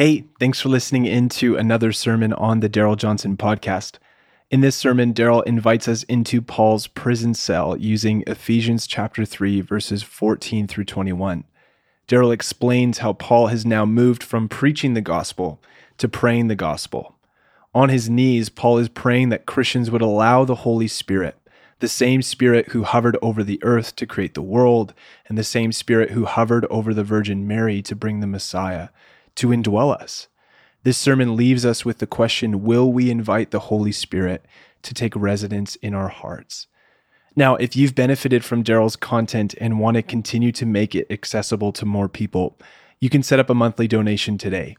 Hey, thanks for listening in to another sermon on the Darrell Johnson podcast. In this sermon, Darrell invites us into Paul's prison cell using Ephesians chapter 3, verses 14 through 21. Darrell explains how Paul has now moved from preaching the gospel to praying the gospel. On his knees, Paul is praying that Christians would allow the Holy Spirit, the same Spirit who hovered over the earth to create the world, and the same Spirit who hovered over the Virgin Mary to bring the Messiah to indwell us. This sermon leaves us with the question Will we invite the Holy Spirit to take residence in our hearts? Now, if you've benefited from Darrell's content and want to continue to make it accessible to more people, you can set up a monthly donation today.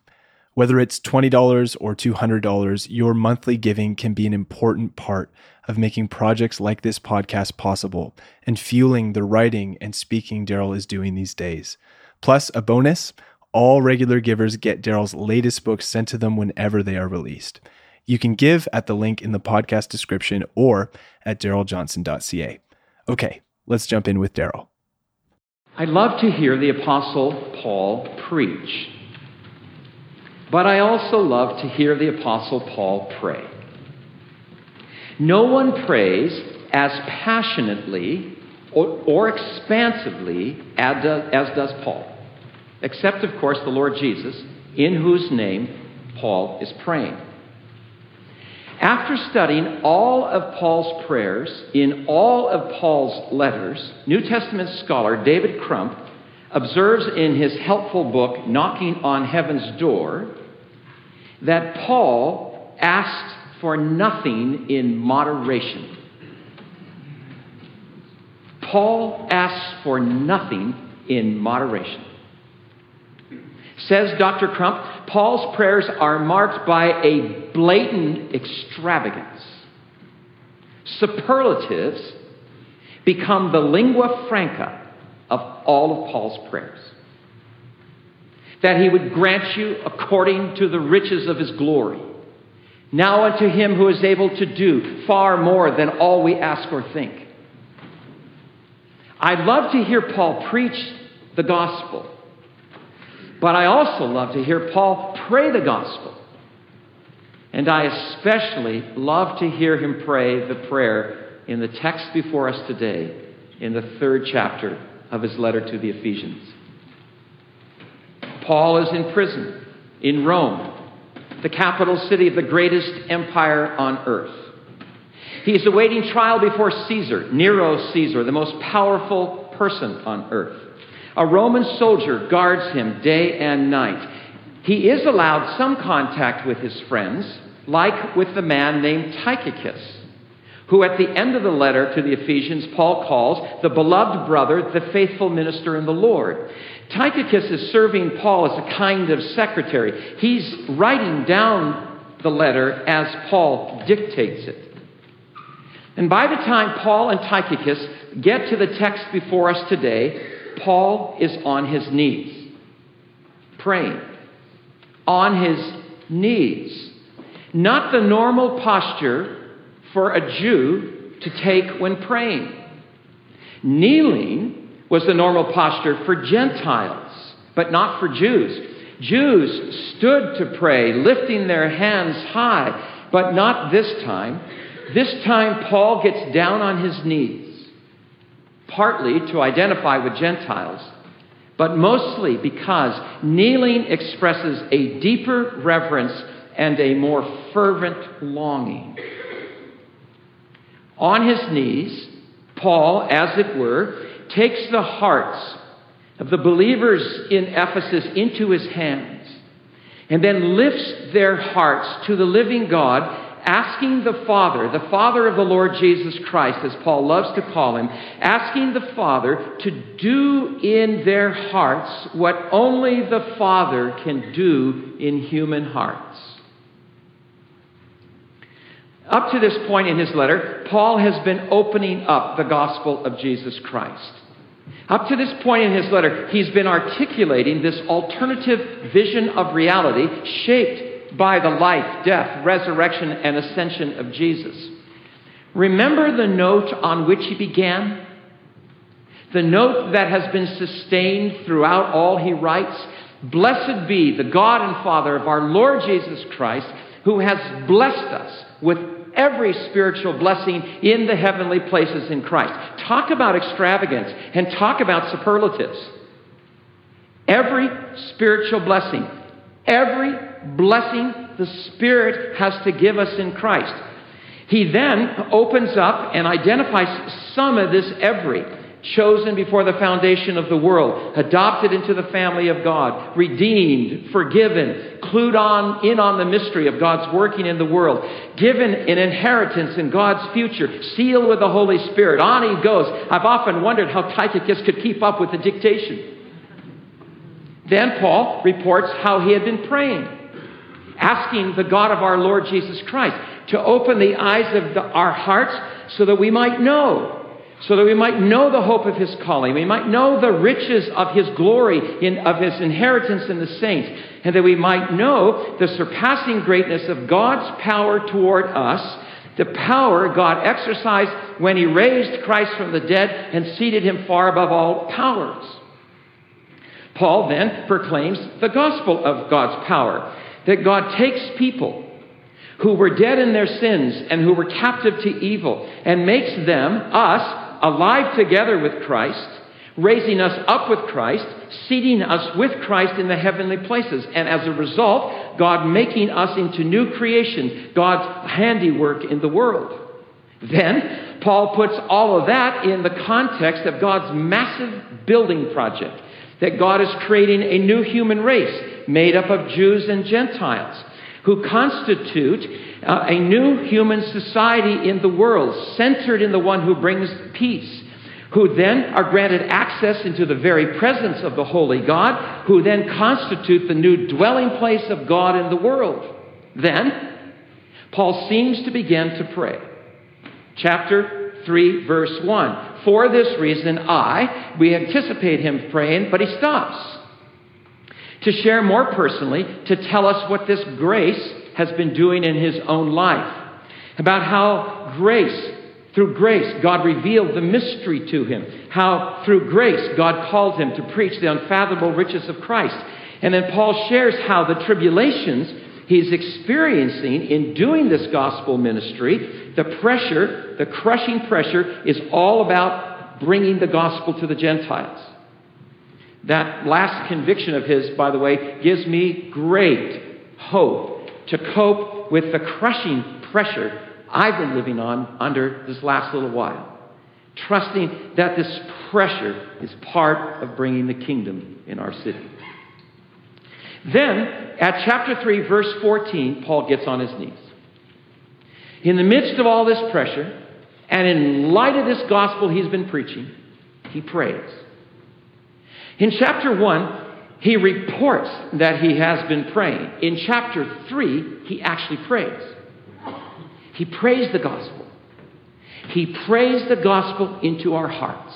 Whether it's $20 or $200, your monthly giving can be an important part of making projects like this podcast possible and fueling the writing and speaking Darrell is doing these days. Plus, a bonus all regular givers get Darrell's latest books sent to them whenever they are released. You can give at the link in the podcast description or at darrelljohnson.ca. Okay, let's jump in with Darrell. I love to hear the Apostle Paul preach, but I also love to hear the Apostle Paul pray. No one prays as passionately or, or expansively as does, as does Paul except, of course, the Lord Jesus, in whose name Paul is praying. After studying all of Paul's prayers in all of Paul's letters, New Testament scholar David Crump observes in his helpful book, Knocking on Heaven's Door, that Paul asked for nothing in moderation. Paul asks for nothing in moderation. Says Dr. Crump, Paul's prayers are marked by a blatant extravagance. Superlatives become the lingua franca of all of Paul's prayers. That he would grant you according to the riches of his glory. Now unto him who is able to do far more than all we ask or think. I'd love to hear Paul preach the gospel but I also love to hear Paul pray the gospel. And I especially love to hear him pray the prayer in the text before us today, in the third chapter of his letter to the Ephesians. Paul is in prison in Rome, the capital city of the greatest empire on earth. He is awaiting trial before Caesar, Nero Caesar, the most powerful person on earth. A Roman soldier guards him day and night. He is allowed some contact with his friends, like with the man named Tychicus, who at the end of the letter to the Ephesians, Paul calls the beloved brother, the faithful minister in the Lord. Tychicus is serving Paul as a kind of secretary. He's writing down the letter as Paul dictates it. And by the time Paul and Tychicus get to the text before us today, Paul is on his knees, praying. On his knees. Not the normal posture for a Jew to take when praying. Kneeling was the normal posture for Gentiles, but not for Jews. Jews stood to pray, lifting their hands high, but not this time. This time, Paul gets down on his knees partly to identify with Gentiles, but mostly because kneeling expresses a deeper reverence and a more fervent longing. On his knees, Paul, as it were, takes the hearts of the believers in Ephesus into his hands and then lifts their hearts to the living God asking the Father, the Father of the Lord Jesus Christ, as Paul loves to call him, asking the Father to do in their hearts what only the Father can do in human hearts. Up to this point in his letter, Paul has been opening up the gospel of Jesus Christ. Up to this point in his letter, he's been articulating this alternative vision of reality shaped by the life, death, resurrection, and ascension of Jesus. Remember the note on which he began? The note that has been sustained throughout all he writes? Blessed be the God and Father of our Lord Jesus Christ, who has blessed us with every spiritual blessing in the heavenly places in Christ. Talk about extravagance and talk about superlatives. Every spiritual blessing, every blessing the Spirit has to give us in Christ. He then opens up and identifies some of this every chosen before the foundation of the world, adopted into the family of God, redeemed, forgiven, clued on in on the mystery of God's working in the world, given an inheritance in God's future, sealed with the Holy Spirit. On he goes. I've often wondered how Tychicus could keep up with the dictation. Then Paul reports how he had been praying, asking the God of our Lord Jesus Christ to open the eyes of the, our hearts so that we might know so that we might know the hope of his calling, we might know the riches of his glory, in, of his inheritance in the saints, and that we might know the surpassing greatness of God's power toward us, the power God exercised when he raised Christ from the dead and seated him far above all powers. Paul then proclaims the gospel of God's power that God takes people who were dead in their sins and who were captive to evil and makes them, us, alive together with Christ, raising us up with Christ, seating us with Christ in the heavenly places. And as a result, God making us into new creation, God's handiwork in the world. Then, Paul puts all of that in the context of God's massive building project that God is creating a new human race made up of Jews and Gentiles who constitute uh, a new human society in the world, centered in the one who brings peace, who then are granted access into the very presence of the Holy God, who then constitute the new dwelling place of God in the world. Then, Paul seems to begin to pray. Chapter 3, verse 1. For this reason, I, we anticipate him praying, but he stops to share more personally, to tell us what this grace has been doing in his own life. About how grace, through grace, God revealed the mystery to him. How through grace, God called him to preach the unfathomable riches of Christ. And then Paul shares how the tribulations he's experiencing in doing this gospel ministry, the pressure, the crushing pressure, is all about bringing the gospel to the Gentiles. That last conviction of his, by the way, gives me great hope to cope with the crushing pressure I've been living on under this last little while. Trusting that this pressure is part of bringing the kingdom in our city. Then, at chapter 3, verse 14, Paul gets on his knees. In the midst of all this pressure, and in light of this gospel he's been preaching, he prays. In chapter 1, he reports that he has been praying. In chapter 3, he actually prays. He prays the gospel. He prays the gospel into our hearts.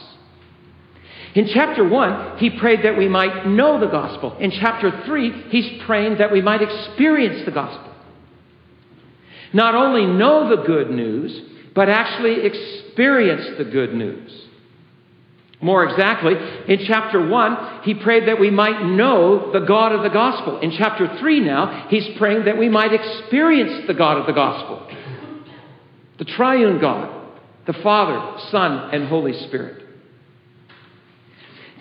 In chapter 1, he prayed that we might know the gospel. In chapter 3, he's praying that we might experience the gospel. Not only know the good news, but actually experience the good news. More exactly, in chapter 1, he prayed that we might know the God of the gospel. In chapter 3 now, he's praying that we might experience the God of the gospel. The triune God, the Father, Son, and Holy Spirit.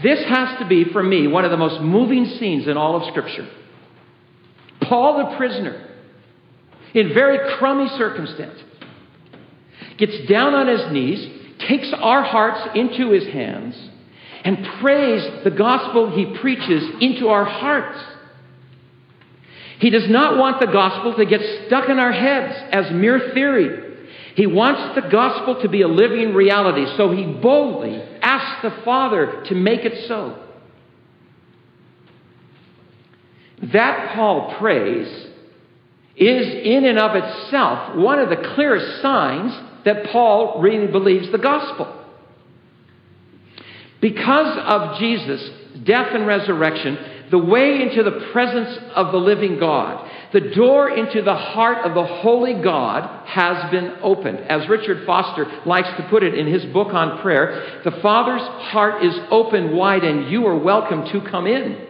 This has to be, for me, one of the most moving scenes in all of Scripture. Paul the prisoner, in very crummy circumstance, gets down on his knees takes our hearts into his hands and prays the gospel he preaches into our hearts. He does not want the gospel to get stuck in our heads as mere theory. He wants the gospel to be a living reality, so he boldly asks the Father to make it so. That Paul prays is in and of itself one of the clearest signs that Paul really believes the gospel. Because of Jesus' death and resurrection, the way into the presence of the living God, the door into the heart of the holy God has been opened. As Richard Foster likes to put it in his book on prayer, the Father's heart is open wide and you are welcome to come in.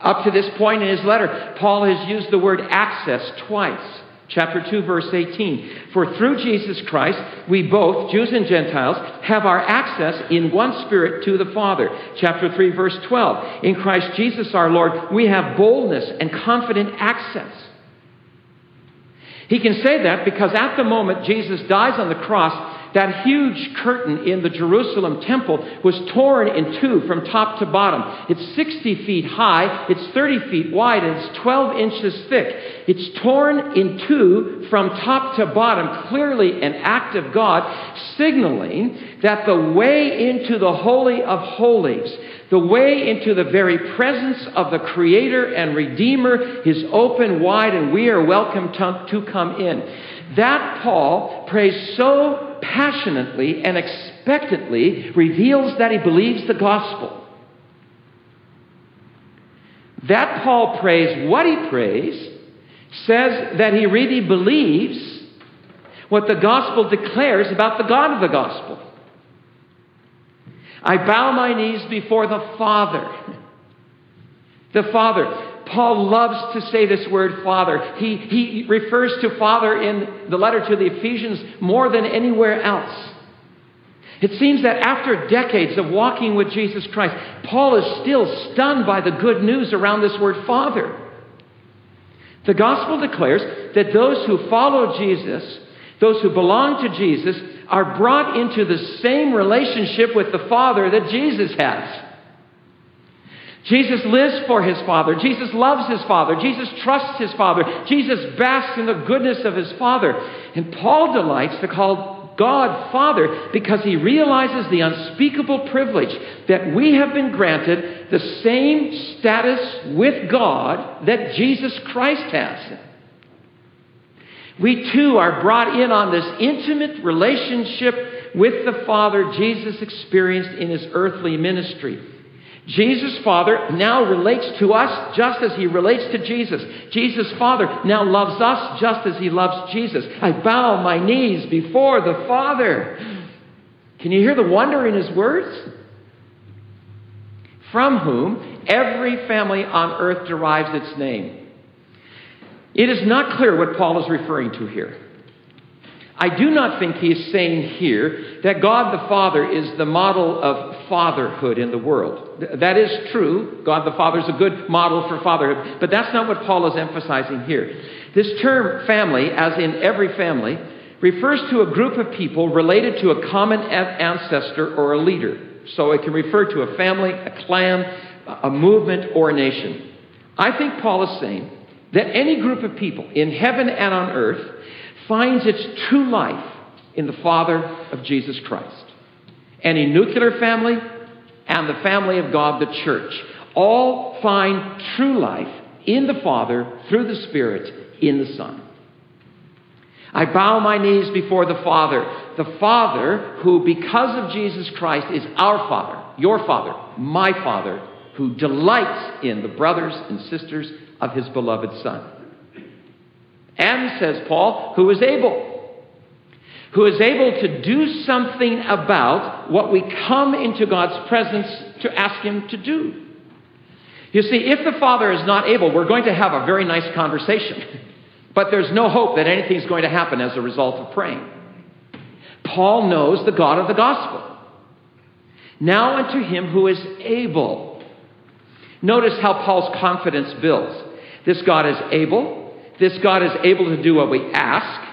Up to this point in his letter, Paul has used the word access twice. Chapter 2, verse 18. For through Jesus Christ, we both, Jews and Gentiles, have our access in one spirit to the Father. Chapter 3, verse 12. In Christ Jesus our Lord, we have boldness and confident access. He can say that because at the moment Jesus dies on the cross, that huge curtain in the Jerusalem temple was torn in two from top to bottom. It's 60 feet high, it's 30 feet wide, and it's 12 inches thick. It's torn in two from top to bottom, clearly an act of God, signaling that the way into the Holy of Holies, the way into the very presence of the Creator and Redeemer, is open wide, and we are welcome to, come in. That Paul prays so passionately and expectantly reveals that he believes the gospel. That Paul prays what he prays says that he really believes what the gospel declares about the God of the gospel. I bow my knees before the Father. The Father. Paul loves to say this word Father. He, he refers to Father in the letter to the Ephesians more than anywhere else. It seems that after decades of walking with Jesus Christ, Paul is still stunned by the good news around this word Father. The gospel declares that those who follow Jesus, those who belong to Jesus, are brought into the same relationship with the Father that Jesus has. Jesus lives for his Father. Jesus loves his Father. Jesus trusts his Father. Jesus basks in the goodness of his Father. And Paul delights to call God Father because he realizes the unspeakable privilege that we have been granted the same status with God that Jesus Christ has. We too are brought in on this intimate relationship with the Father Jesus experienced in his earthly ministry. Jesus' Father now relates to us just as he relates to Jesus. Jesus' Father now loves us just as he loves Jesus. I bow my knees before the Father. Can you hear the wonder in his words? From whom every family on earth derives its name. It is not clear what Paul is referring to here. I do not think he is saying here that God the Father is the model of fatherhood in the world. That is true. God the Father is a good model for fatherhood. But that's not what Paul is emphasizing here. This term family, as in every family, refers to a group of people related to a common ancestor or a leader. So it can refer to a family, a clan, a movement, or a nation. I think Paul is saying that any group of people in heaven and on earth finds its true life in the Father of Jesus Christ. Any nuclear family and the family of God, the church, all find true life in the Father through the Spirit in the Son. I bow my knees before the Father, the Father who, because of Jesus Christ, is our Father, your Father, my Father, who delights in the brothers and sisters of his beloved Son. And, says Paul, who is able. Who is able to do something about what we come into God's presence to ask Him to do. You see, if the Father is not able, we're going to have a very nice conversation. But there's no hope that anything's going to happen as a result of praying. Paul knows the God of the gospel. Now unto him who is able. Notice how Paul's confidence builds. This God is able, this God is able to do what we ask.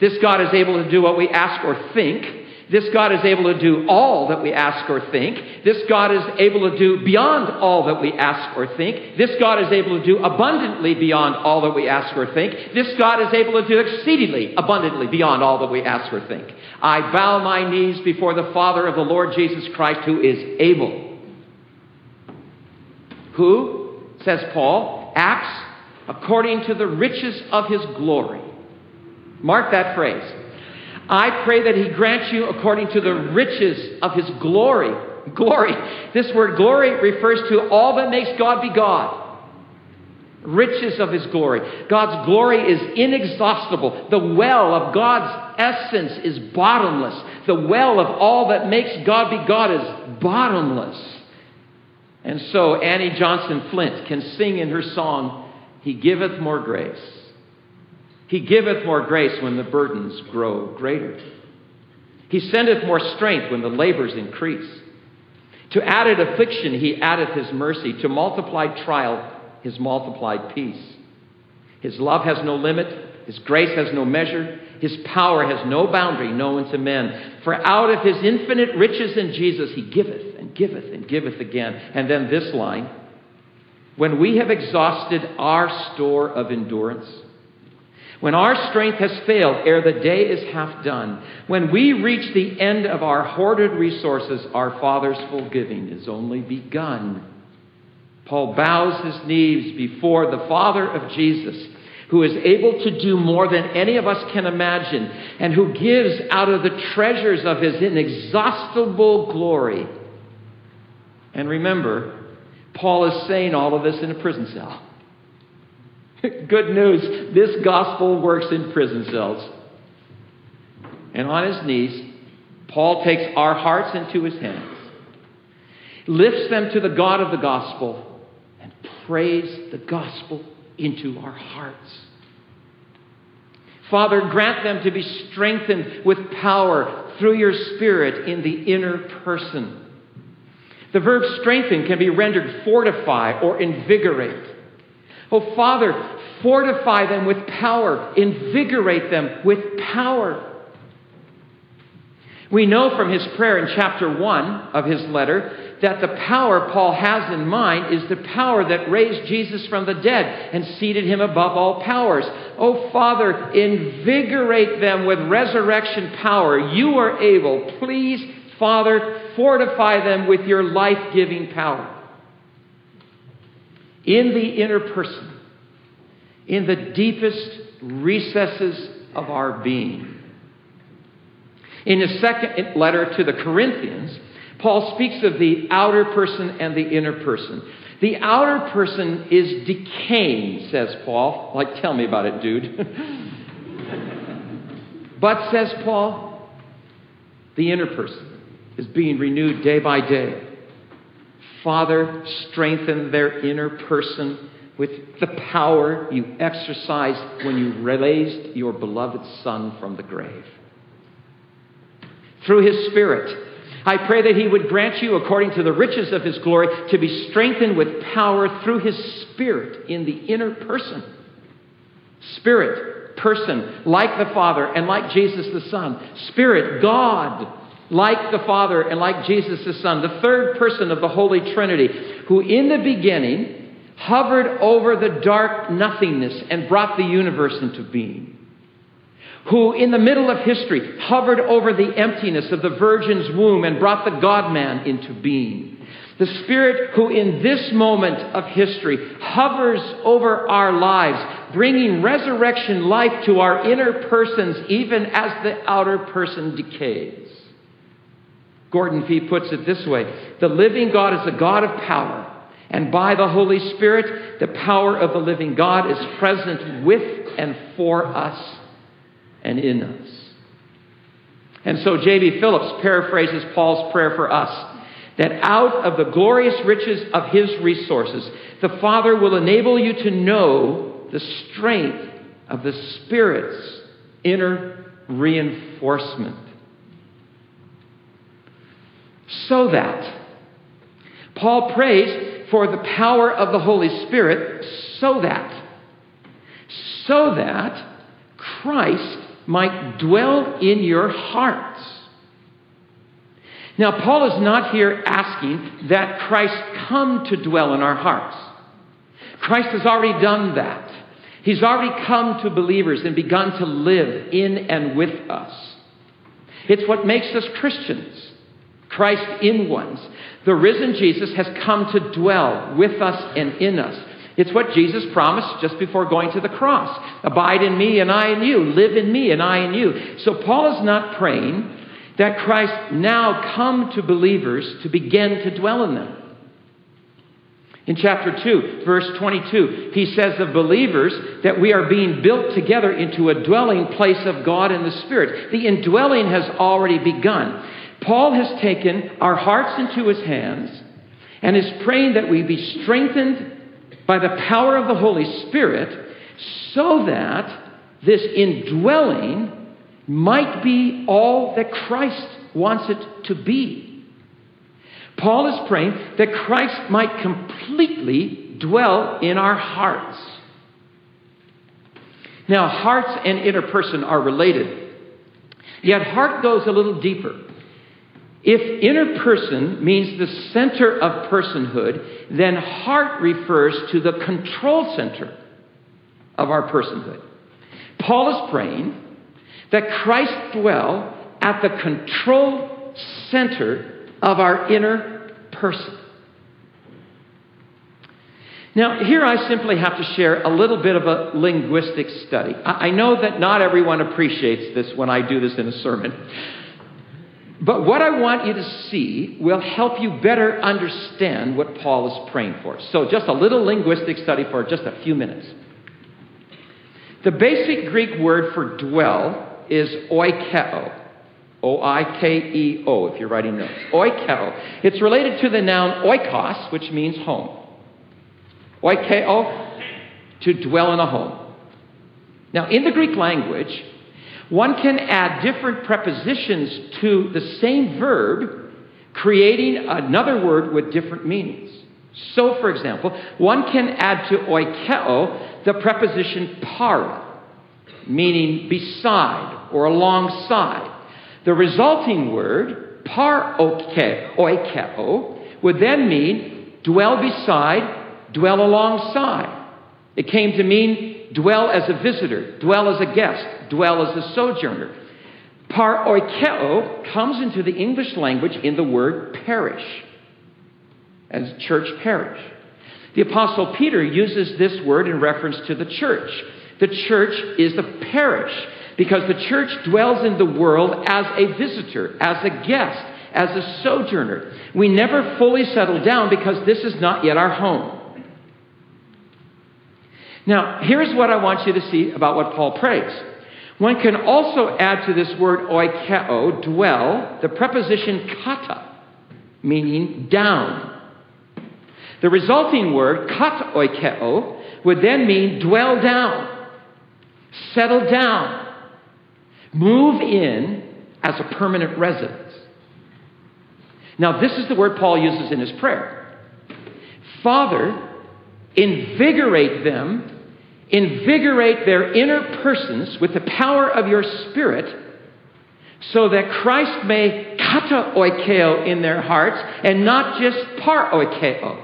This God is able to do what we ask or think. This God is able to do all that we ask or think. This God is able to do beyond all that we ask or think. This God is able to do abundantly beyond all that we ask or think. This God is able to do exceedingly abundantly beyond all that we ask or think. I bow my knees before the Father of the Lord Jesus Christ, who is able. Who, says Paul, acts according to the riches of his glory. Mark that phrase. I pray that he grants you according to the riches of his glory. Glory. This word glory refers to all that makes God be God. Riches of his glory. God's glory is inexhaustible. The well of God's essence is bottomless. The well of all that makes God be God is bottomless. And so Annie Johnson Flint can sing in her song, He giveth more grace. He giveth more grace when the burdens grow greater. He sendeth more strength when the labors increase. To added affliction, he addeth his mercy. To multiplied trial, his multiplied peace. His love has no limit. His grace has no measure. His power has no boundary known to men. For out of his infinite riches in Jesus, he giveth and giveth and giveth again. And then this line When we have exhausted our store of endurance, when our strength has failed ere the day is half done, when we reach the end of our hoarded resources, our Father's full giving is only begun. Paul bows his knees before the Father of Jesus, who is able to do more than any of us can imagine, and who gives out of the treasures of his inexhaustible glory. And remember, Paul is saying all of this in a prison cell. Good news this gospel works in prison cells. And on his knees, Paul takes our hearts into his hands, lifts them to the God of the gospel, and prays the gospel into our hearts. Father, grant them to be strengthened with power through your Spirit in the inner person. The verb strengthen can be rendered fortify or invigorate. Oh, Father, fortify them with power, invigorate them with power. We know from his prayer in chapter 1 of his letter that the power Paul has in mind is the power that raised Jesus from the dead and seated him above all powers. Oh, Father, invigorate them with resurrection power. You are able. Please, Father, fortify them with your life giving power in the inner person, in the deepest recesses of our being. In his second letter to the Corinthians, Paul speaks of the outer person and the inner person. The outer person is decaying, says Paul. Like, tell me about it, dude. but, says Paul, the inner person is being renewed day by day. Father, strengthen their inner person with the power you exercised when you raised your beloved Son from the grave. Through His Spirit, I pray that He would grant you, according to the riches of His glory, to be strengthened with power through His Spirit in the inner person. Spirit, person, like the Father and like Jesus the Son. Spirit, God like the Father and like Jesus the Son, the third person of the Holy Trinity, who in the beginning hovered over the dark nothingness and brought the universe into being. Who, in the middle of history, hovered over the emptiness of the Virgin's womb and brought the God man into being. The Spirit who, in this moment of history, hovers over our lives, bringing resurrection life to our inner persons, even as the outer person decays. Gordon Fee puts it this way The living God is a God of power, and by the Holy Spirit, the power of the living God is present with and for us and in us. And so J.B. Phillips paraphrases Paul's prayer for us that out of the glorious riches of his resources, the Father will enable you to know the strength of the Spirit's inner reinforcement so that. Paul prays for the power of the Holy Spirit so that. So that Christ might dwell in your hearts. Now, Paul is not here asking that Christ come to dwell in our hearts. Christ has already done that. He's already come to believers and begun to live in and with us. It's what makes us Christians. Christ in ones. The risen Jesus has come to dwell with us and in us. It's what Jesus promised just before going to the cross. Abide in me and I in you. Live in me and I in you. So Paul is not praying that Christ now come to believers to begin to dwell in them. In chapter 2, verse 22, he says of believers that we are being built together into a dwelling place of God in the Spirit. The indwelling has already begun. Paul has taken our hearts into his hands and is praying that we be strengthened by the power of the Holy Spirit so that this indwelling might be all that Christ wants it to be. Paul is praying that Christ might completely dwell in our hearts. Now, hearts and inner person are related, yet heart goes a little deeper. If inner person means the center of personhood, then heart refers to the control center of our personhood. Paul is praying that Christ dwell at the control center of our inner person. Now, here I simply have to share a little bit of a linguistic study. I know that not everyone appreciates this when I do this in a sermon. But what I want you to see will help you better understand what Paul is praying for. So, just a little linguistic study for just a few minutes. The basic Greek word for dwell is oikeo. O I K E O, if you're writing notes. Oikeo. It's related to the noun oikos, which means home. Oikeo, to dwell in a home. Now, in the Greek language, one can add different prepositions to the same verb, creating another word with different meanings. So, for example, one can add to oikeo the preposition para, meaning beside or alongside. The resulting word, par oikeo, would then mean dwell beside, dwell alongside. It came to mean dwell as a visitor, dwell as a guest, dwell as a sojourner. Par oikeo comes into the English language in the word parish, as church parish. The Apostle Peter uses this word in reference to the church. The church is the parish because the church dwells in the world as a visitor, as a guest, as a sojourner. We never fully settle down because this is not yet our home. Now, here's what I want you to see about what Paul prays. One can also add to this word oikeo, dwell, the preposition kata, meaning down. The resulting word, kat oikeo, would then mean dwell down, settle down, move in as a permanent residence. Now, this is the word Paul uses in his prayer. Father, invigorate them, invigorate their inner persons with the power of your Spirit, so that Christ may kata oikeo in their hearts and not just par oikeo.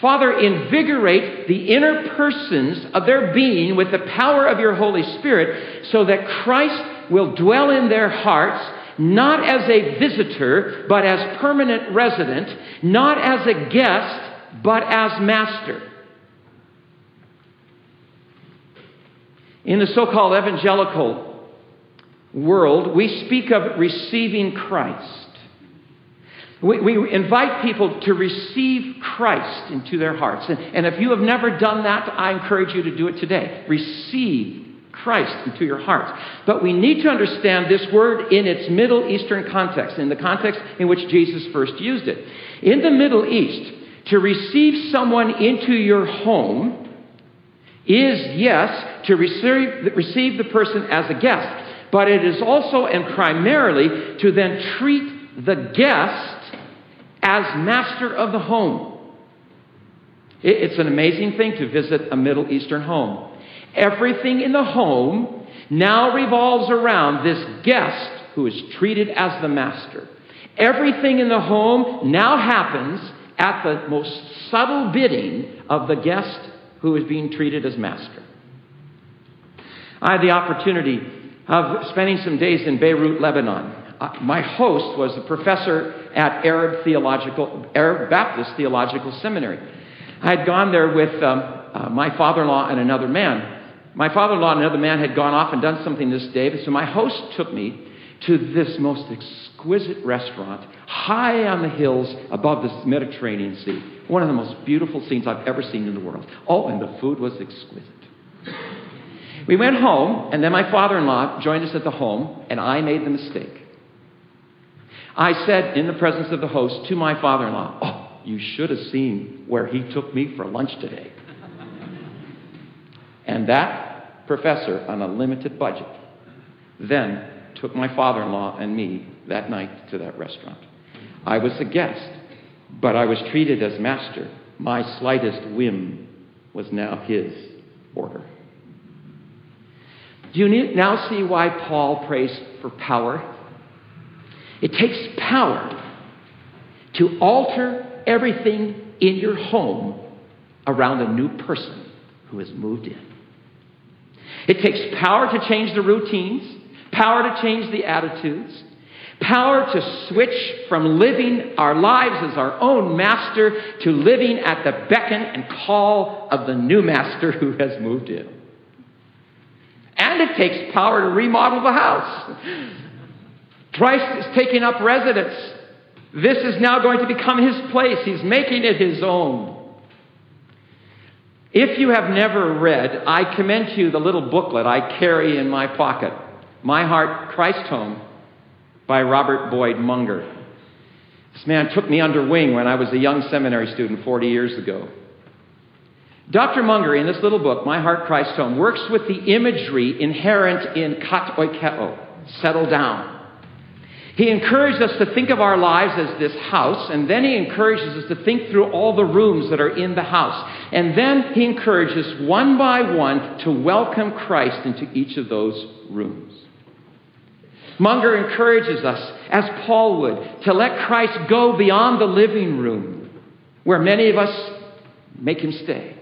Father, invigorate the inner persons of their being with the power of your Holy Spirit so that Christ will dwell in their hearts not as a visitor, but as permanent resident, not as a guest, but as master. In the so called evangelical world, we speak of receiving Christ. We, we, invite people to receive Christ into their hearts. And, and if you have never done that, I encourage you to do it today. Receive Christ into your hearts. But we need to understand this word in its Middle Eastern context, in the context in which Jesus first used it. In the Middle East, to receive someone into your home is, yes, to receive, receive the person as a guest, but it is also and primarily to then treat the guest as master of the home. It's an amazing thing to visit a Middle Eastern home. Everything in the home now revolves around this guest who is treated as the master. Everything in the home now happens at the most subtle bidding of the guest who is being treated as master. I had the opportunity of spending some days in Beirut, Lebanon. Uh, my host was a professor at Arab Theological, Arab Baptist Theological Seminary. I had gone there with um, uh, my father-in-law and another man. My father-in-law and another man had gone off and done something this day, so my host took me to this most exquisite restaurant high on the hills above the Mediterranean Sea. One of the most beautiful scenes I've ever seen in the world. Oh, and the food was exquisite. We went home, and then my father in law joined us at the home, and I made the mistake. I said in the presence of the host to my father in law, Oh, You should have seen where he took me for lunch today. and that professor, on a limited budget, then took my father in law and me that night to that restaurant. I was a guest, but I was treated as master. My slightest whim was now his order. Do you now see why Paul prays for power? It takes power to alter everything in your home around a new person who has moved in. It takes power to change the routines, power to change the attitudes, power to switch from living our lives as our own master to living at the beckon and call of the new master who has moved in. And it takes power to remodel the house. Christ is taking up residence. This is now going to become his place. He's making it his own. If you have never read, I commend you the little booklet I carry in my pocket My Heart, Christ Home by Robert Boyd Munger. This man took me under wing when I was a young seminary student 40 years ago. Dr. Munger, in this little book, My Heart, Christ Home, works with the imagery inherent in kat oikeo, settle down. He encouraged us to think of our lives as this house, and then he encourages us to think through all the rooms that are in the house. And then he encourages one by one to welcome Christ into each of those rooms. Munger encourages us, as Paul would, to let Christ go beyond the living room, where many of us make him stay.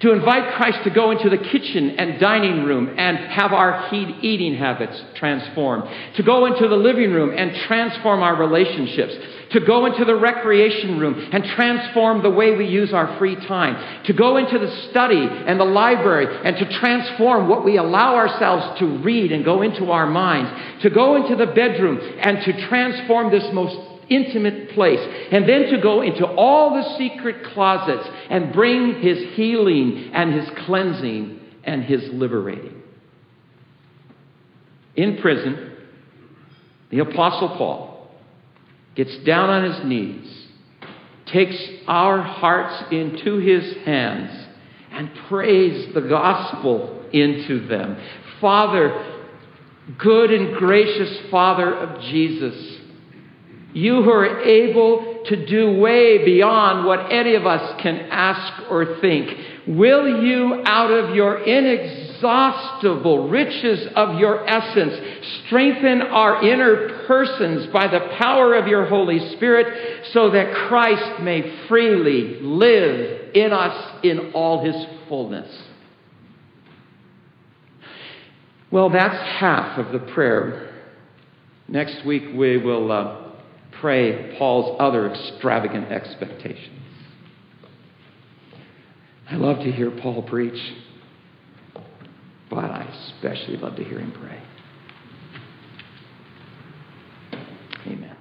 To invite Christ to go into the kitchen and dining room and have our eating habits transformed, to go into the living room and transform our relationships, to go into the recreation room and transform the way we use our free time, to go into the study and the library and to transform what we allow ourselves to read and go into our minds, to go into the bedroom and to transform this most intimate place, and then to go into all the secret closets and bring his healing and his cleansing and his liberating. In prison, the Apostle Paul gets down on his knees, takes our hearts into his hands, and prays the gospel into them. Father, good and gracious Father of Jesus, you who are able to do way beyond what any of us can ask or think. Will you, out of your inexhaustible riches of your essence, strengthen our inner persons by the power of your Holy Spirit so that Christ may freely live in us in all his fullness? Well, that's half of the prayer. Next week we will. Uh, pray Paul's other extravagant expectations. I love to hear Paul preach, but I especially love to hear him pray. Amen.